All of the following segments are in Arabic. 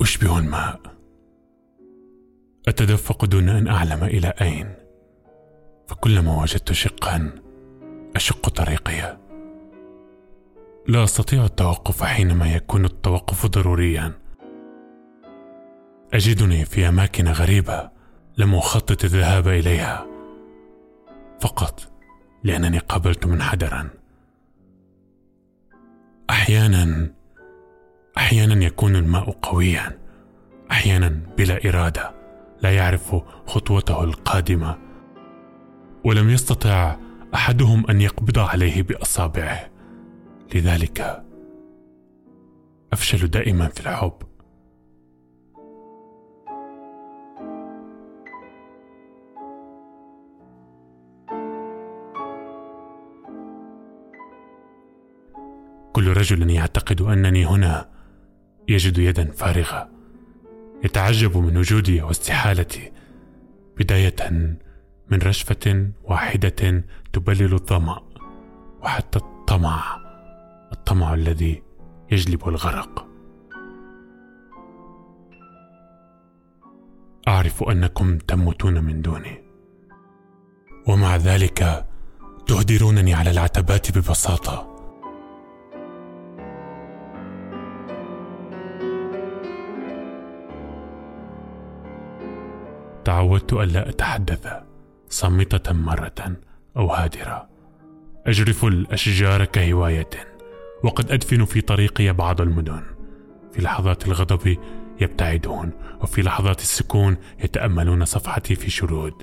أشبه الماء. أتدفق دون أن أعلم إلى أين. فكلما وجدت شقا أشق طريقي. لا أستطيع التوقف حينما يكون التوقف ضروريا. أجدني في أماكن غريبة لم أخطط الذهاب إليها. فقط لأنني قابلت منحدرا. أحيانا أحيانا يكون الماء قويا أحيانا بلا إرادة لا يعرف خطوته القادمة. ولم يستطع أحدهم أن يقبض عليه بأصابعه. لذلك أفشل دائما في الحب كل رجل يعتقد أنني هنا يجد يدا فارغة يتعجب من وجودي واستحالتي. بداية من رشفة واحدة تبلل الظمأ وحتى الطمع الطمع الذي يجلب الغرق. أعرف أنكم تموتون من دوني ومع ذلك تهدرونني على العتبات ببساطة. تعودت ألا أتحدث صامتة مرة أو هادرة. أجرف الأشجار كهواية وقد أدفن في طريقي بعض المدن. في لحظات الغضب يبتعدون وفي لحظات السكون يتأملون صفحتي في شرود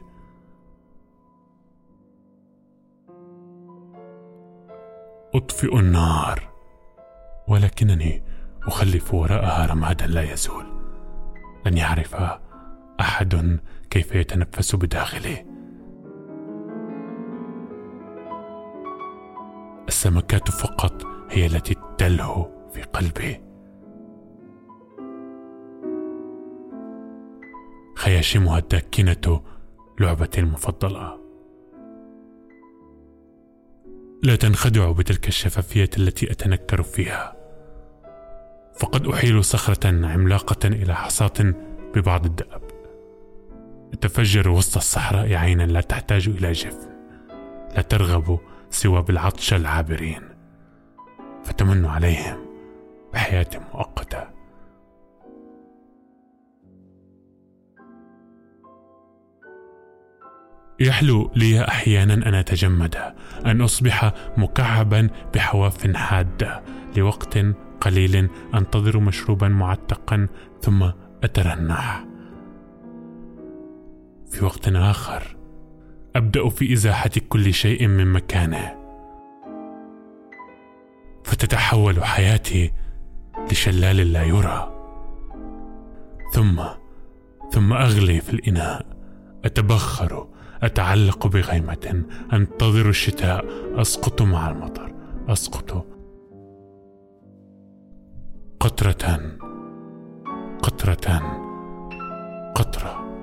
أطفئ النار ولكنني أخلف وراءها رمادا لا يزول. لن يعرف أحد كيف يتنفس بداخله. السمكات فقط هي التي تلهو في قلبي خياشمها الداكنة لعبتي المفضلة. لا تنخدع بتلك الشفافية التي أتنكر فيها. فقد أحيل صخرة عملاقة إلى حصاة ببعض الدأب. تفجر وسط الصحراء عينا لا تحتاج إلى جفن لا ترغب سوى بالعطش العابرين. فتمن عليهم بحياة مؤقتة. يحلو لي أحيانا أن أتجمد أن أصبح مكعبا بحواف حادة لوقت قليل أنتظر مشروبا معتقا ثم أترنح. في وقت آخر. أبدأ في إزاحة كل شيء من مكانه. فتتحول حياتي لشلال لا يرى. ثم ثم أغلي في الإناء. أتبخر أتعلق بغيمة. أنتظر الشتاء أسقط مع المطر. أسقط. قطرة قطرة قطرة.